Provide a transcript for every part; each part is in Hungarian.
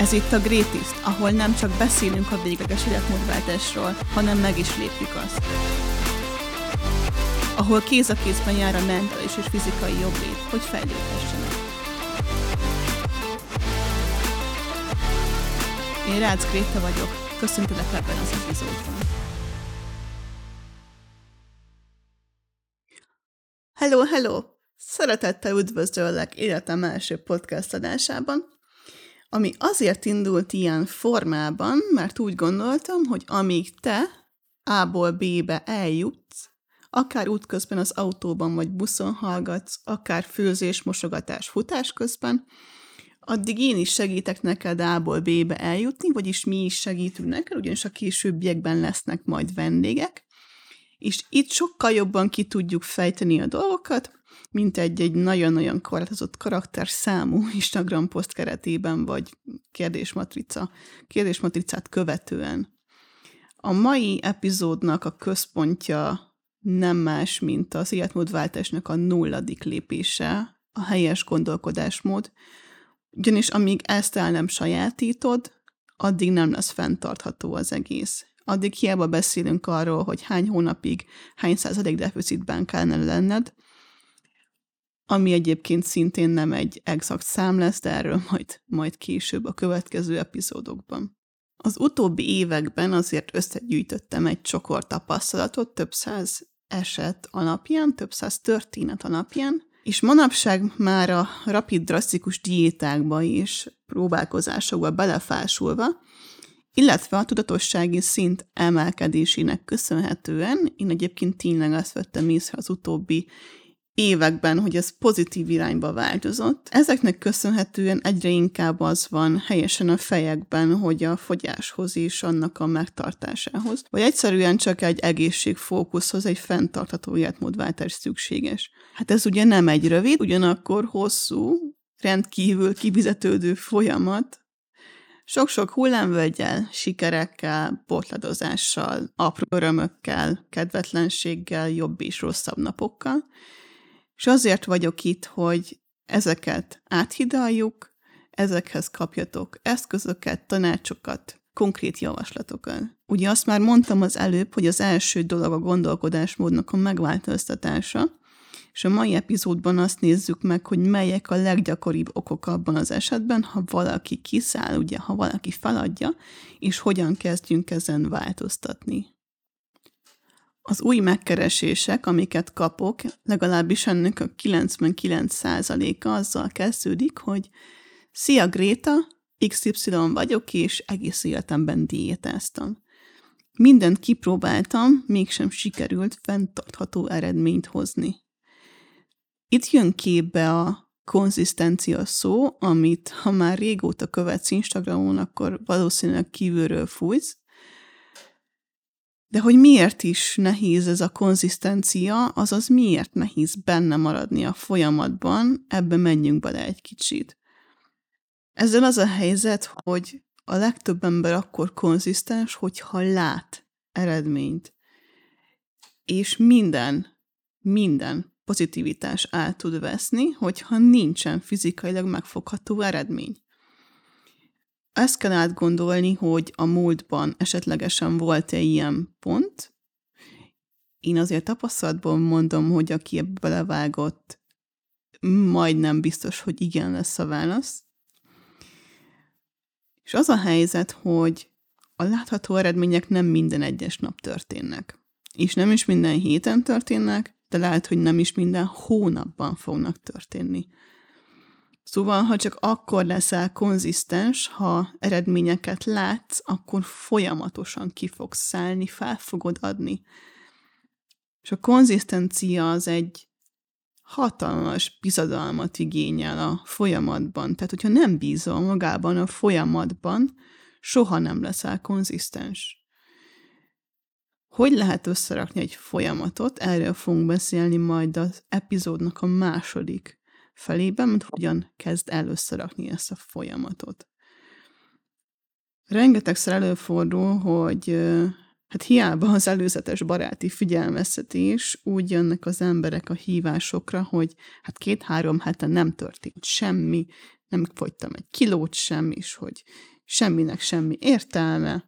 Ez itt a Greatest, ahol nem csak beszélünk a végleges életmódváltásról, hanem meg is lépjük azt. Ahol kéz a kézben jár a mentális és fizikai jogét, hogy fejlődhessenek. Én Rácz Gréta vagyok, köszöntelek ebben az epizódban. Hello, hello! Szeretettel üdvözöllek életem első podcast adásában, ami azért indult ilyen formában, mert úgy gondoltam, hogy amíg te A-ból B-be eljutsz, akár útközben az autóban vagy buszon hallgatsz, akár főzés, mosogatás, futás közben, addig én is segítek neked A-ból B-be eljutni, vagyis mi is segítünk neked, ugyanis a későbbiekben lesznek majd vendégek, és itt sokkal jobban ki tudjuk fejteni a dolgokat, mint egy-egy nagyon-nagyon korlátozott karakter számú Instagram poszt keretében, vagy kérdésmatrica, kérdésmatricát követően. A mai epizódnak a központja nem más, mint az életmódváltásnak a nulladik lépése, a helyes gondolkodásmód, ugyanis amíg ezt el nem sajátítod, addig nem lesz fenntartható az egész. Addig hiába beszélünk arról, hogy hány hónapig, hány százalék deficitben kellene lenned, ami egyébként szintén nem egy exakt szám lesz, de erről majd, majd később a következő epizódokban. Az utóbbi években azért összegyűjtöttem egy csokor tapasztalatot, több száz eset alapján, több száz történet alapján, és manapság már a rapid, drasztikus diétákba és próbálkozásokba belefásulva, illetve a tudatossági szint emelkedésének köszönhetően, én egyébként tényleg azt vettem észre az utóbbi években, hogy ez pozitív irányba változott. Ezeknek köszönhetően egyre inkább az van helyesen a fejekben, hogy a fogyáshoz és annak a megtartásához, vagy egyszerűen csak egy egészségfókuszhoz, egy fenntartható életmódváltás szükséges. Hát ez ugye nem egy rövid, ugyanakkor hosszú, rendkívül kivizetődő folyamat, sok-sok hullámvölgyel, sikerekkel, portladozással, apró örömökkel, kedvetlenséggel, jobb és rosszabb napokkal, és azért vagyok itt, hogy ezeket áthidaljuk, ezekhez kapjatok eszközöket, tanácsokat, konkrét javaslatokat. Ugye azt már mondtam az előbb, hogy az első dolog a gondolkodásmódnak a megváltoztatása, és a mai epizódban azt nézzük meg, hogy melyek a leggyakoribb okok abban az esetben, ha valaki kiszáll, ugye, ha valaki feladja, és hogyan kezdjünk ezen változtatni. Az új megkeresések, amiket kapok, legalábbis ennek a 99%-a azzal kezdődik, hogy Szia Gréta, XY vagyok, és egész életemben diétáztam. Mindent kipróbáltam, mégsem sikerült fenntartható eredményt hozni. Itt jön képbe a konzisztencia szó, amit ha már régóta követsz Instagramon, akkor valószínűleg kívülről fújsz, de hogy miért is nehéz ez a konzisztencia, azaz miért nehéz benne maradni a folyamatban, ebbe menjünk bele egy kicsit. Ezzel az a helyzet, hogy a legtöbb ember akkor konzisztens, hogyha lát eredményt. És minden, minden pozitivitás el tud veszni, hogyha nincsen fizikailag megfogható eredmény. Ezt kell átgondolni, hogy a múltban esetlegesen volt-e ilyen pont. Én azért tapasztalatból mondom, hogy aki ebbe belevágott, majdnem biztos, hogy igen lesz a válasz. És az a helyzet, hogy a látható eredmények nem minden egyes nap történnek. És nem is minden héten történnek, de lehet, hogy nem is minden hónapban fognak történni. Szóval, ha csak akkor leszel konzisztens, ha eredményeket látsz, akkor folyamatosan ki fogsz szállni, fel fogod adni. És a konzisztencia az egy hatalmas bizadalmat igényel a folyamatban. Tehát, hogyha nem bízol magában a folyamatban, soha nem leszel konzisztens. Hogy lehet összerakni egy folyamatot? Erről fogunk beszélni majd az epizódnak a második felében, mint hogyan kezd el összerakni ezt a folyamatot. Rengetegszer előfordul, hogy hát hiába az előzetes baráti figyelmeztetés, úgy jönnek az emberek a hívásokra, hogy hát két-három hete nem történt semmi, nem fogytam egy kilót sem, és hogy semminek semmi értelme,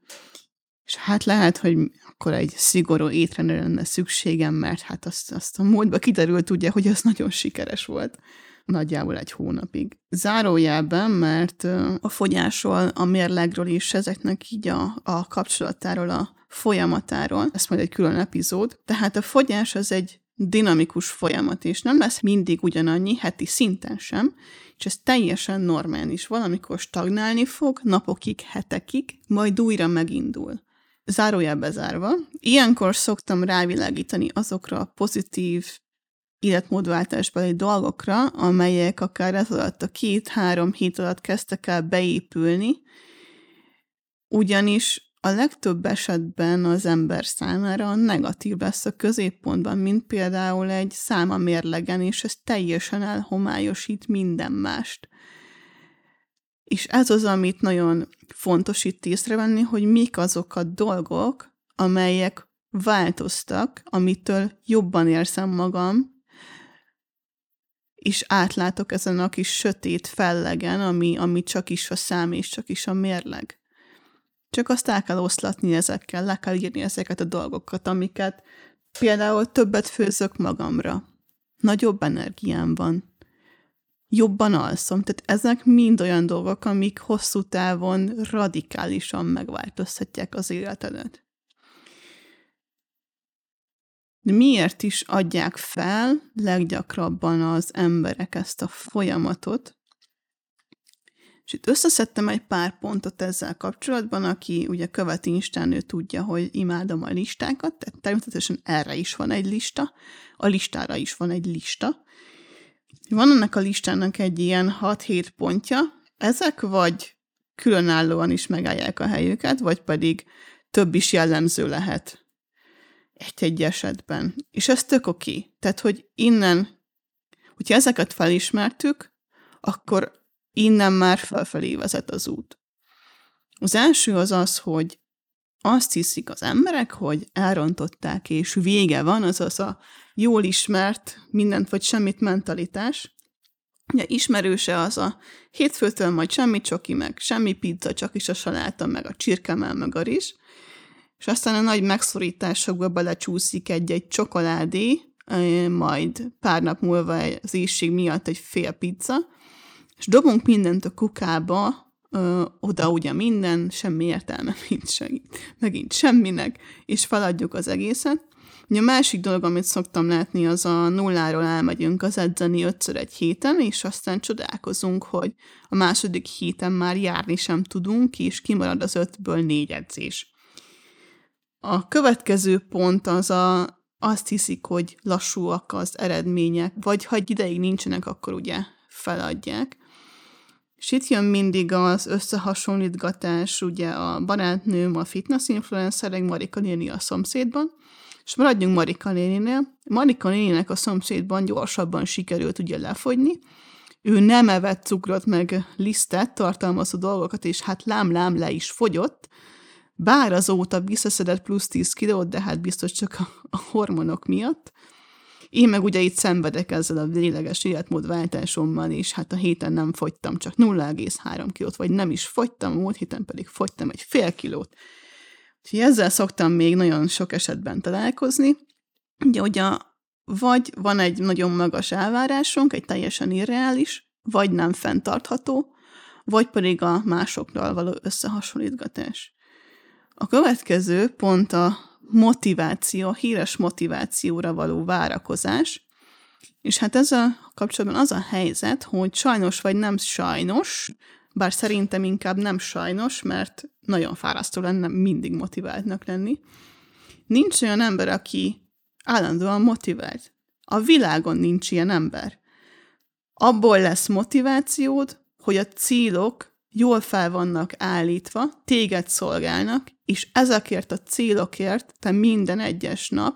és hát lehet, hogy akkor egy szigorú étrendre lenne szükségem, mert hát azt, azt a módba kiderült ugye, hogy az nagyon sikeres volt nagyjából egy hónapig. Zárójelben, mert a fogyásról, a mérlegről és ezeknek így a, a kapcsolatáról, a folyamatáról, ez majd egy külön epizód. Tehát a fogyás az egy dinamikus folyamat, és nem lesz mindig ugyanannyi, heti szinten sem, és ez teljesen normális. Valamikor stagnálni fog, napokig, hetekig, majd újra megindul. Zárójel bezárva. Ilyenkor szoktam rávilágítani azokra a pozitív életmódváltásbeli dolgokra, amelyek akár ez alatt a két-három hét alatt kezdtek el beépülni, ugyanis a legtöbb esetben az ember számára negatív lesz a középpontban, mint például egy száma mérlegen, és ez teljesen elhomályosít minden mást. És ez az, amit nagyon fontos itt észrevenni, hogy mik azok a dolgok, amelyek változtak, amitől jobban érzem magam, és átlátok ezen a kis sötét fellegen, ami, ami csak is a szám és csak is a mérleg. Csak azt el kell oszlatni ezekkel, le kell írni ezeket a dolgokat, amiket például többet főzök magamra. Nagyobb energiám van. Jobban alszom. Tehát ezek mind olyan dolgok, amik hosszú távon radikálisan megváltoztatják az életedet. De miért is adják fel leggyakrabban az emberek ezt a folyamatot? És itt összeszedtem egy pár pontot ezzel kapcsolatban, aki ugye követi Instán, ő tudja, hogy imádom a listákat, tehát természetesen erre is van egy lista, a listára is van egy lista. Van ennek a listának egy ilyen 6-7 pontja, ezek vagy különállóan is megállják a helyüket, vagy pedig több is jellemző lehet egy-egy esetben. És ez tök oké. Tehát, hogy innen, hogyha ezeket felismertük, akkor innen már felfelé vezet az út. Az első az az, hogy azt hiszik az emberek, hogy elrontották, és vége van, azaz a jól ismert mindent vagy semmit mentalitás. Ugye ismerőse az a hétfőtől majd semmi csoki, meg semmi pizza, csak is a saláta, meg a csirkemel, meg a rizs és aztán a nagy megszorításokba belecsúszik egy-egy csokoládé, majd pár nap múlva az éjség miatt egy fél pizza, és dobunk mindent a kukába, ö, oda ugye minden, semmi értelme nincs segít, megint semminek, és feladjuk az egészet. A másik dolog, amit szoktam látni, az a nulláról elmegyünk az edzeni ötször egy héten, és aztán csodálkozunk, hogy a második héten már járni sem tudunk, és kimarad az ötből négy edzés. A következő pont az a, azt hiszik, hogy lassúak az eredmények, vagy ha egy ideig nincsenek, akkor ugye feladják. És itt jön mindig az összehasonlítgatás, ugye a barátnőm, a fitness influencerek, Marika néni a szomszédban, és maradjunk Marika néninél. Marika néninek a szomszédban gyorsabban sikerült ugye lefogyni, ő nem evett cukrot meg lisztet tartalmazó dolgokat, és hát lám-lám le is fogyott, bár azóta visszaszedett plusz 10 kilót, de hát biztos csak a, a hormonok miatt. Én meg ugye itt szenvedek ezzel a léleges életmódváltásommal, és hát a héten nem fogytam csak 0,3 kilót, vagy nem is fogytam, múlt héten pedig fogytam egy fél kilót. Úgyhogy ezzel szoktam még nagyon sok esetben találkozni. Ugye, ugye vagy van egy nagyon magas elvárásunk, egy teljesen irreális, vagy nem fenntartható, vagy pedig a másokkal való összehasonlítgatás. A következő pont a motiváció, a híres motivációra való várakozás, és hát ez a kapcsolatban az a helyzet, hogy sajnos vagy nem sajnos, bár szerintem inkább nem sajnos, mert nagyon fárasztó lenne mindig motiváltnak lenni. Nincs olyan ember, aki állandóan motivált. A világon nincs ilyen ember. Abból lesz motivációd, hogy a célok jól fel vannak állítva, téged szolgálnak, és ezekért a célokért te minden egyes nap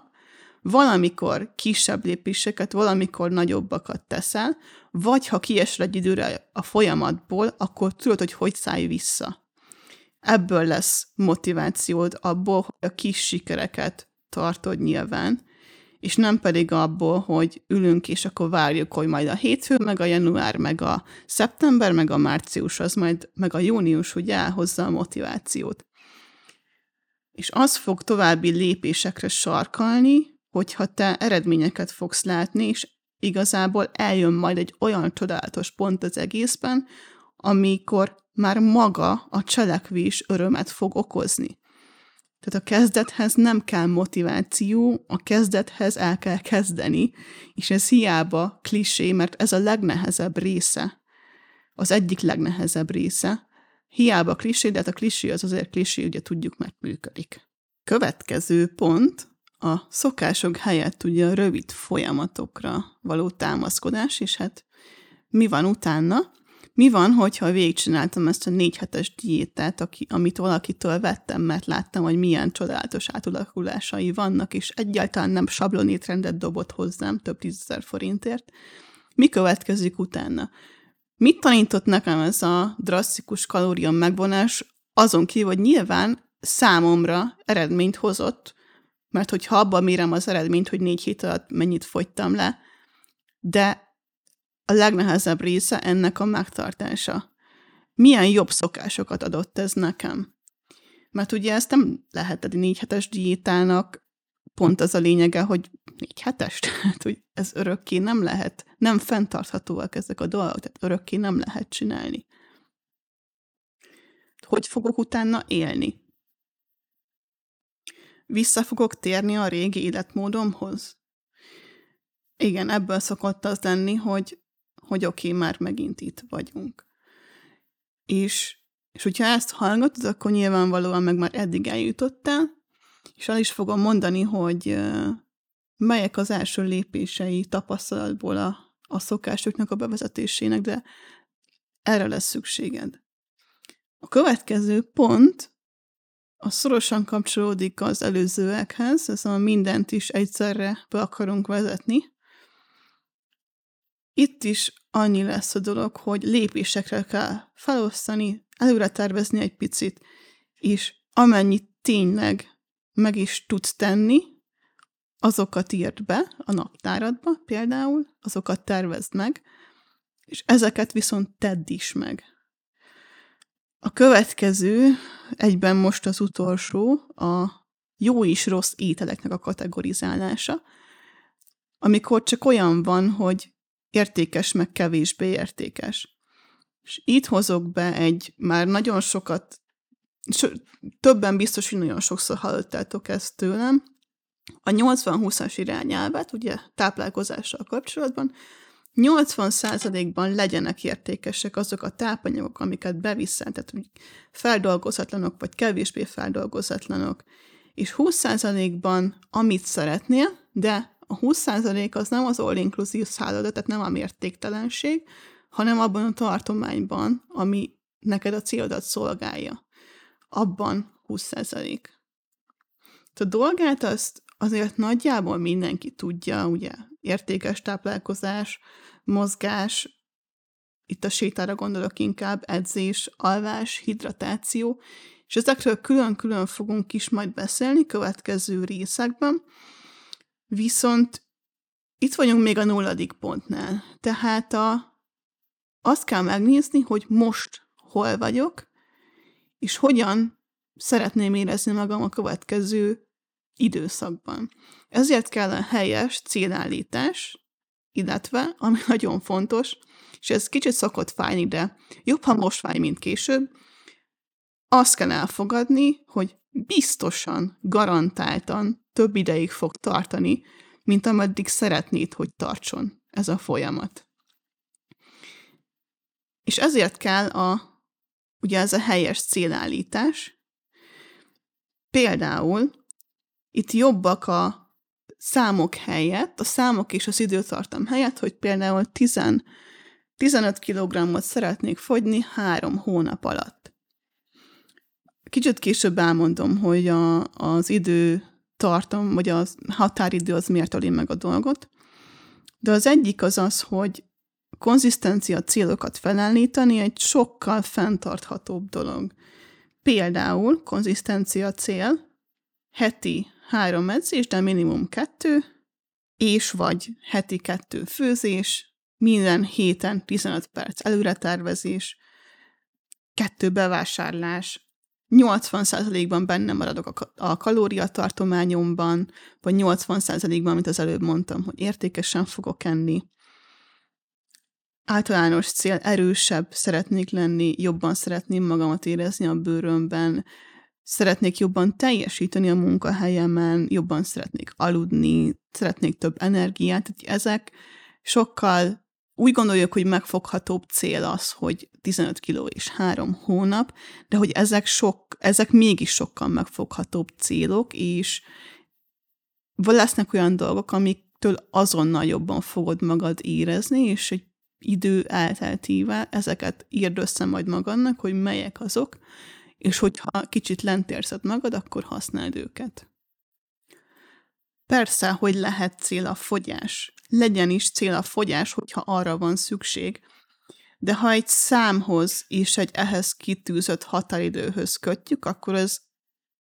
valamikor kisebb lépéseket, valamikor nagyobbakat teszel, vagy ha kiesel egy időre a folyamatból, akkor tudod, hogy hogy szállj vissza. Ebből lesz motivációd abból, hogy a kis sikereket tartod nyilván, és nem pedig abból, hogy ülünk, és akkor várjuk, hogy majd a hétfő, meg a január, meg a szeptember, meg a március, az majd, meg a június, hogy elhozza a motivációt. És az fog további lépésekre sarkalni, hogyha te eredményeket fogsz látni, és igazából eljön majd egy olyan csodálatos pont az egészben, amikor már maga a cselekvés örömet fog okozni. Tehát a kezdethez nem kell motiváció, a kezdethez el kell kezdeni, és ez hiába klisé, mert ez a legnehezebb része. Az egyik legnehezebb része. Hiába klisé, de hát a klisé az azért klisé, ugye tudjuk, mert működik. Következő pont a szokások helyett ugye a rövid folyamatokra való támaszkodás, és hát mi van utána? Mi van, hogyha végigcsináltam ezt a négy hetes diétát, aki, amit valakitől vettem, mert láttam, hogy milyen csodálatos átalakulásai vannak, és egyáltalán nem sablonétrendet dobott hozzám több tízezer forintért. Mi következik utána? Mit tanított nekem ez a drasztikus kalória megvonás, azon kívül, hogy nyilván számomra eredményt hozott, mert hogyha abban mérem az eredményt, hogy négy hét alatt mennyit fogytam le, de a legnehezebb része ennek a megtartása. Milyen jobb szokásokat adott ez nekem? Mert ugye ezt nem lehet egy négy hetes diétának pont az a lényege, hogy négy hetes, tehát hogy ez örökké nem lehet, nem fenntarthatóak ezek a dolgok, tehát örökké nem lehet csinálni. Hogy fogok utána élni? Vissza fogok térni a régi életmódomhoz? Igen, ebből szokott az lenni, hogy hogy oké, okay, már megint itt vagyunk. És, és hogyha ezt hallgatod, akkor nyilvánvalóan meg már eddig eljutottál, és el is fogom mondani, hogy melyek az első lépései tapasztalatból a, a szokásoknak a bevezetésének, de erre lesz szükséged. A következő pont a szorosan kapcsolódik az előzőekhez, ez a mindent is egyszerre be akarunk vezetni, itt is annyi lesz a dolog, hogy lépésekre kell felosztani, előre tervezni egy picit, és amennyit tényleg meg is tudsz tenni, azokat írd be a naptáradba például, azokat tervezd meg, és ezeket viszont tedd is meg. A következő, egyben most az utolsó, a jó és rossz ételeknek a kategorizálása, amikor csak olyan van, hogy értékes, meg kevésbé értékes. És itt hozok be egy már nagyon sokat, so, többen biztos, hogy nagyon sokszor hallottátok ezt tőlem, a 80-20-as irányelvet, ugye táplálkozással kapcsolatban, 80%-ban legyenek értékesek azok a tápanyagok, amiket beviszel, tehát feldolgozatlanok, vagy kevésbé feldolgozatlanok, és 20%-ban amit szeretnél, de a 20% az nem az all-inclusive szálloda, tehát nem a mértéktelenség, hanem abban a tartományban, ami neked a célodat szolgálja. Abban 20%. A dolgát azt azért nagyjából mindenki tudja, ugye, értékes táplálkozás, mozgás, itt a sétára gondolok inkább, edzés, alvás, hidratáció, és ezekről külön-külön fogunk is majd beszélni következő részekben, Viszont itt vagyunk még a nulladik pontnál. Tehát a, azt kell megnézni, hogy most hol vagyok, és hogyan szeretném érezni magam a következő időszakban. Ezért kell a helyes célállítás, illetve, ami nagyon fontos, és ez kicsit szokott fájni, de jobb, ha most fáj, mint később, azt kell elfogadni, hogy biztosan, garantáltan több ideig fog tartani, mint ameddig szeretnéd, hogy tartson ez a folyamat. És ezért kell a, ugye ez a helyes célállítás. Például itt jobbak a számok helyett, a számok és az időtartam helyett, hogy például 10, 15 kg-ot szeretnék fogyni három hónap alatt. Kicsit később elmondom, hogy a, az idő tartom, vagy a határidő az miért öli meg a dolgot. De az egyik az az, hogy konzisztencia célokat felállítani egy sokkal fenntarthatóbb dolog. Például konzisztencia cél, heti három edzés, de minimum kettő, és vagy heti kettő főzés, minden héten 15 perc előretervezés, kettő bevásárlás, 80%-ban benne maradok a, kalóriatartományomban, vagy 80%-ban, amit az előbb mondtam, hogy értékesen fogok enni. Általános cél, erősebb szeretnék lenni, jobban szeretném magamat érezni a bőrömben, szeretnék jobban teljesíteni a munkahelyemen, jobban szeretnék aludni, szeretnék több energiát, tehát ezek sokkal úgy gondoljuk, hogy megfoghatóbb cél az, hogy 15 kiló és 3 hónap, de hogy ezek, sok, ezek mégis sokkal megfoghatóbb célok, és lesznek olyan dolgok, amiktől azonnal jobban fogod magad érezni, és egy idő elteltével ezeket írd össze majd magadnak, hogy melyek azok, és hogyha kicsit lent érzed magad, akkor használd őket. Persze, hogy lehet cél a fogyás. Legyen is cél a fogyás, hogyha arra van szükség. De ha egy számhoz és egy ehhez kitűzött határidőhöz kötjük, akkor az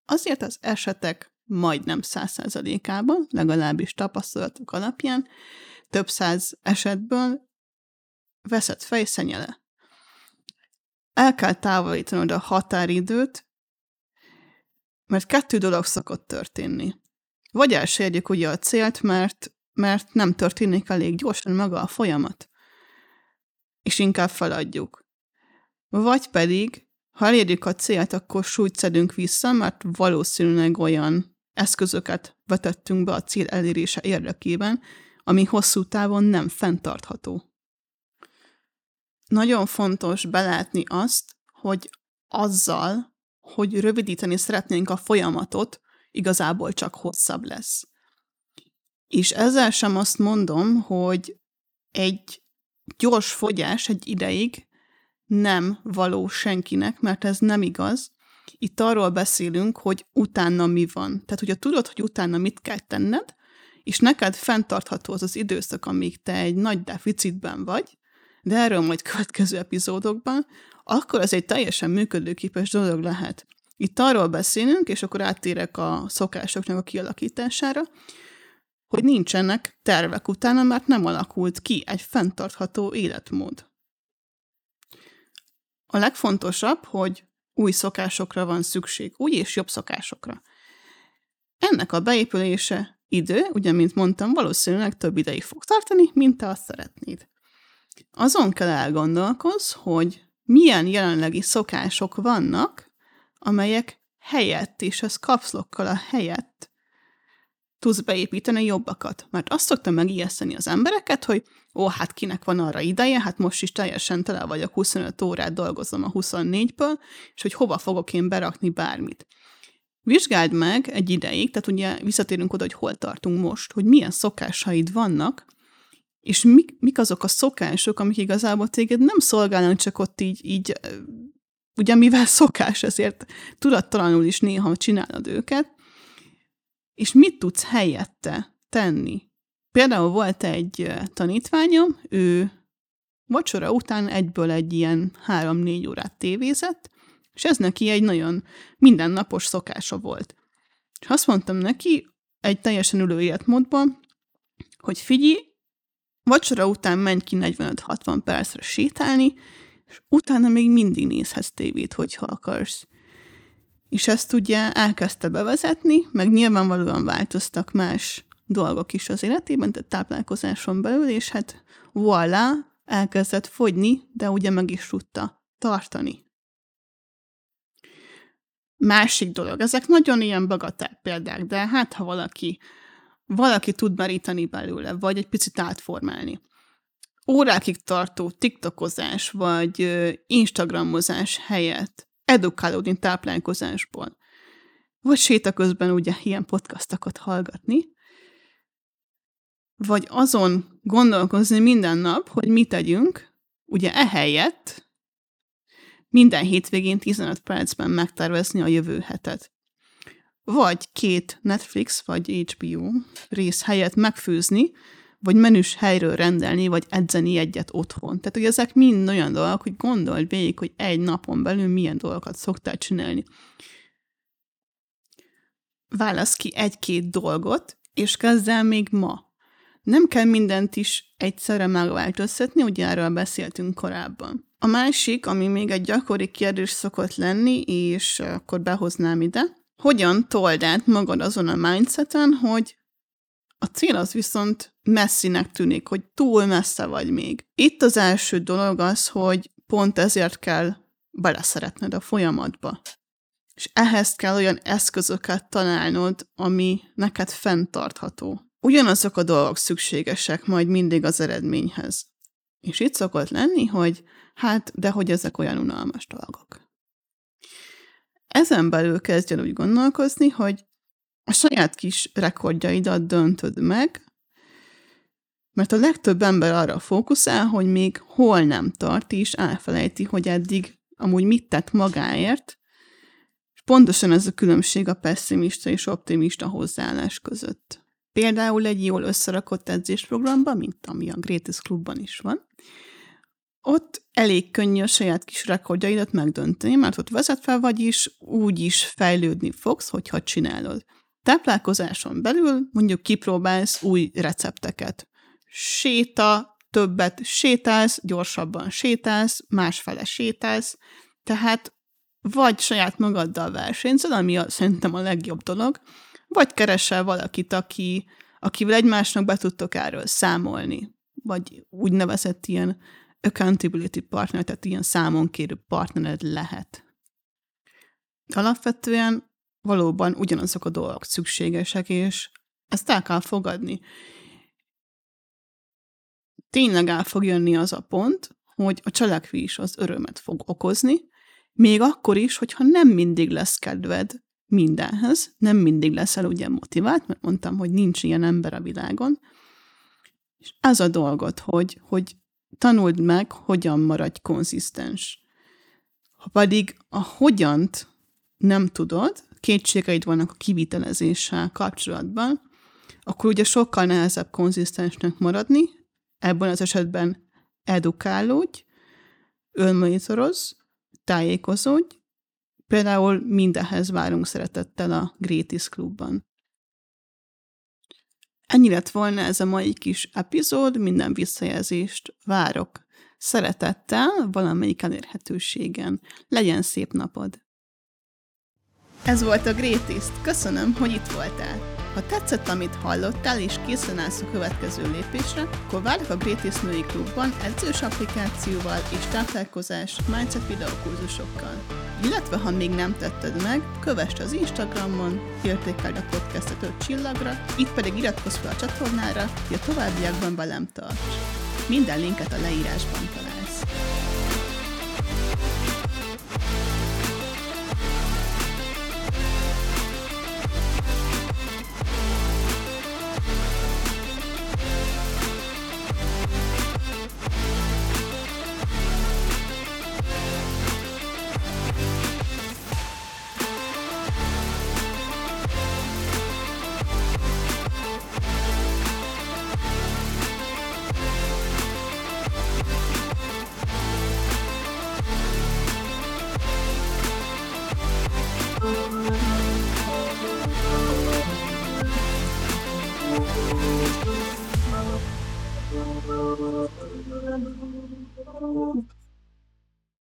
azért az esetek majdnem száz százalékában, legalábbis tapasztalatok alapján, több száz esetből veszett fejszenyele. El kell távolítanod a határidőt, mert kettő dolog szokott történni. Vagy elsérjük ugye a célt, mert, mert nem történik elég gyorsan maga a folyamat, és inkább feladjuk. Vagy pedig, ha elérjük a célt, akkor súlyt szedünk vissza, mert valószínűleg olyan eszközöket vetettünk be a cél elérése érdekében, ami hosszú távon nem fenntartható. Nagyon fontos belátni azt, hogy azzal, hogy rövidíteni szeretnénk a folyamatot, igazából csak hosszabb lesz. És ezzel sem azt mondom, hogy egy gyors fogyás egy ideig nem való senkinek, mert ez nem igaz. Itt arról beszélünk, hogy utána mi van. Tehát, hogyha tudod, hogy utána mit kell tenned, és neked fenntartható az az időszak, amíg te egy nagy deficitben vagy, de erről majd következő epizódokban, akkor ez egy teljesen működőképes dolog lehet. Itt arról beszélünk, és akkor áttérek a szokásoknak a kialakítására, hogy nincsenek tervek utána, mert nem alakult ki egy fenntartható életmód. A legfontosabb, hogy új szokásokra van szükség, új és jobb szokásokra. Ennek a beépülése idő, ugye, mint mondtam, valószínűleg több ideig fog tartani, mint te azt szeretnéd. Azon kell elgondolkoz, hogy milyen jelenlegi szokások vannak, amelyek helyett, és ez kapszlokkal a helyett tudsz beépíteni jobbakat. Mert azt szoktam megijeszteni az embereket, hogy ó, hát kinek van arra ideje, hát most is teljesen tele vagyok, 25 órát dolgozom a 24-ből, és hogy hova fogok én berakni bármit. Vizsgáld meg egy ideig, tehát ugye visszatérünk oda, hogy hol tartunk most, hogy milyen szokásaid vannak, és mik, mik azok a szokások, amik igazából téged nem szolgálnak, csak ott így, így ugye mivel szokás, ezért tudattalanul is néha csinálod őket, és mit tudsz helyette tenni. Például volt egy tanítványom, ő vacsora után egyből egy ilyen három-négy órát tévézett, és ez neki egy nagyon mindennapos szokása volt. És azt mondtam neki, egy teljesen ülő életmódban, hogy figyelj, vacsora után menj ki 45-60 percre sétálni, és utána még mindig nézhetsz tévét, hogyha akarsz. És ezt ugye elkezdte bevezetni, meg nyilvánvalóan változtak más dolgok is az életében, tehát táplálkozáson belül, és hát voilà, elkezdett fogyni, de ugye meg is tudta tartani. Másik dolog, ezek nagyon ilyen bagatell példák, de hát ha valaki, valaki tud meríteni belőle, vagy egy picit átformálni. Órákig tartó tiktokozás vagy instagramozás helyett edukálódni táplálkozásból, vagy séta ugye ilyen podcastokat hallgatni, vagy azon gondolkozni minden nap, hogy mit tegyünk, ugye ehelyett minden hétvégén 15 percben megtervezni a jövő hetet. Vagy két Netflix vagy HBO rész helyett megfőzni, vagy menüs helyről rendelni, vagy edzeni egyet otthon. Tehát, hogy ezek mind olyan dolgok, hogy gondolj végig, hogy egy napon belül milyen dolgokat szoktál csinálni. Válasz ki egy-két dolgot, és kezd el még ma. Nem kell mindent is egyszerre megváltoztatni, ugye erről beszéltünk korábban. A másik, ami még egy gyakori kérdés szokott lenni, és akkor behoznám ide, hogyan told át magad azon a mindseten, hogy a cél az viszont messzinek tűnik, hogy túl messze vagy még. Itt az első dolog az, hogy pont ezért kell beleszeretned a folyamatba. És ehhez kell olyan eszközöket találnod, ami neked fenntartható. Ugyanazok a dolgok szükségesek majd mindig az eredményhez. És itt szokott lenni, hogy hát, de hogy ezek olyan unalmas dolgok. Ezen belül kezdjen úgy gondolkozni, hogy a saját kis rekordjaidat döntöd meg, mert a legtöbb ember arra fókuszál, hogy még hol nem tart, és elfelejti, hogy eddig amúgy mit tett magáért, és pontosan ez a különbség a pessimista és optimista hozzáállás között. Például egy jól összerakott edzésprogramban, mint ami a Greatest Clubban is van, ott elég könnyű a saját kis rekordjaidat megdönteni, mert ott vezetve vagy is, úgy is fejlődni fogsz, hogyha csinálod. Táplálkozáson belül mondjuk kipróbálsz új recepteket. Séta, többet sétálsz, gyorsabban sétálsz, másfele sétálsz, tehát vagy saját magaddal versenyzel, ami a, szerintem a legjobb dolog, vagy keresel valakit, aki, akivel egymásnak be tudtok erről számolni, vagy úgynevezett ilyen accountability partner, tehát ilyen számon kérő partnered lehet. Alapvetően valóban ugyanazok a dolgok szükségesek, és ezt el kell fogadni. Tényleg el fog jönni az a pont, hogy a cselekvés az örömet fog okozni, még akkor is, hogyha nem mindig lesz kedved mindenhez, nem mindig leszel ugye motivált, mert mondtam, hogy nincs ilyen ember a világon, és ez a dolgot, hogy, hogy tanuld meg, hogyan maradj konzisztens. Ha pedig a hogyant nem tudod, kétségeid vannak a kivitelezéssel kapcsolatban, akkor ugye sokkal nehezebb konzisztensnek maradni, ebben az esetben edukálódj, önmonitorozz, tájékozódj, például mindehhez várunk szeretettel a Greatest Clubban. Ennyi lett volna ez a mai kis epizód, minden visszajelzést várok. Szeretettel, valamelyik elérhetőségen. Legyen szép napod! Ez volt a Greatest. Köszönöm, hogy itt voltál. Ha tetszett, amit hallottál, és készen állsz a következő lépésre, akkor várok a Greatest Női Klubban edzős applikációval és táplálkozás mindset videókurzusokkal. Illetve, ha még nem tetted meg, kövessd az Instagramon, értékeld a podcastet 5 csillagra, itt pedig iratkozz fel a csatornára, hogy a továbbiakban velem tarts. Minden linket a leírásban találsz.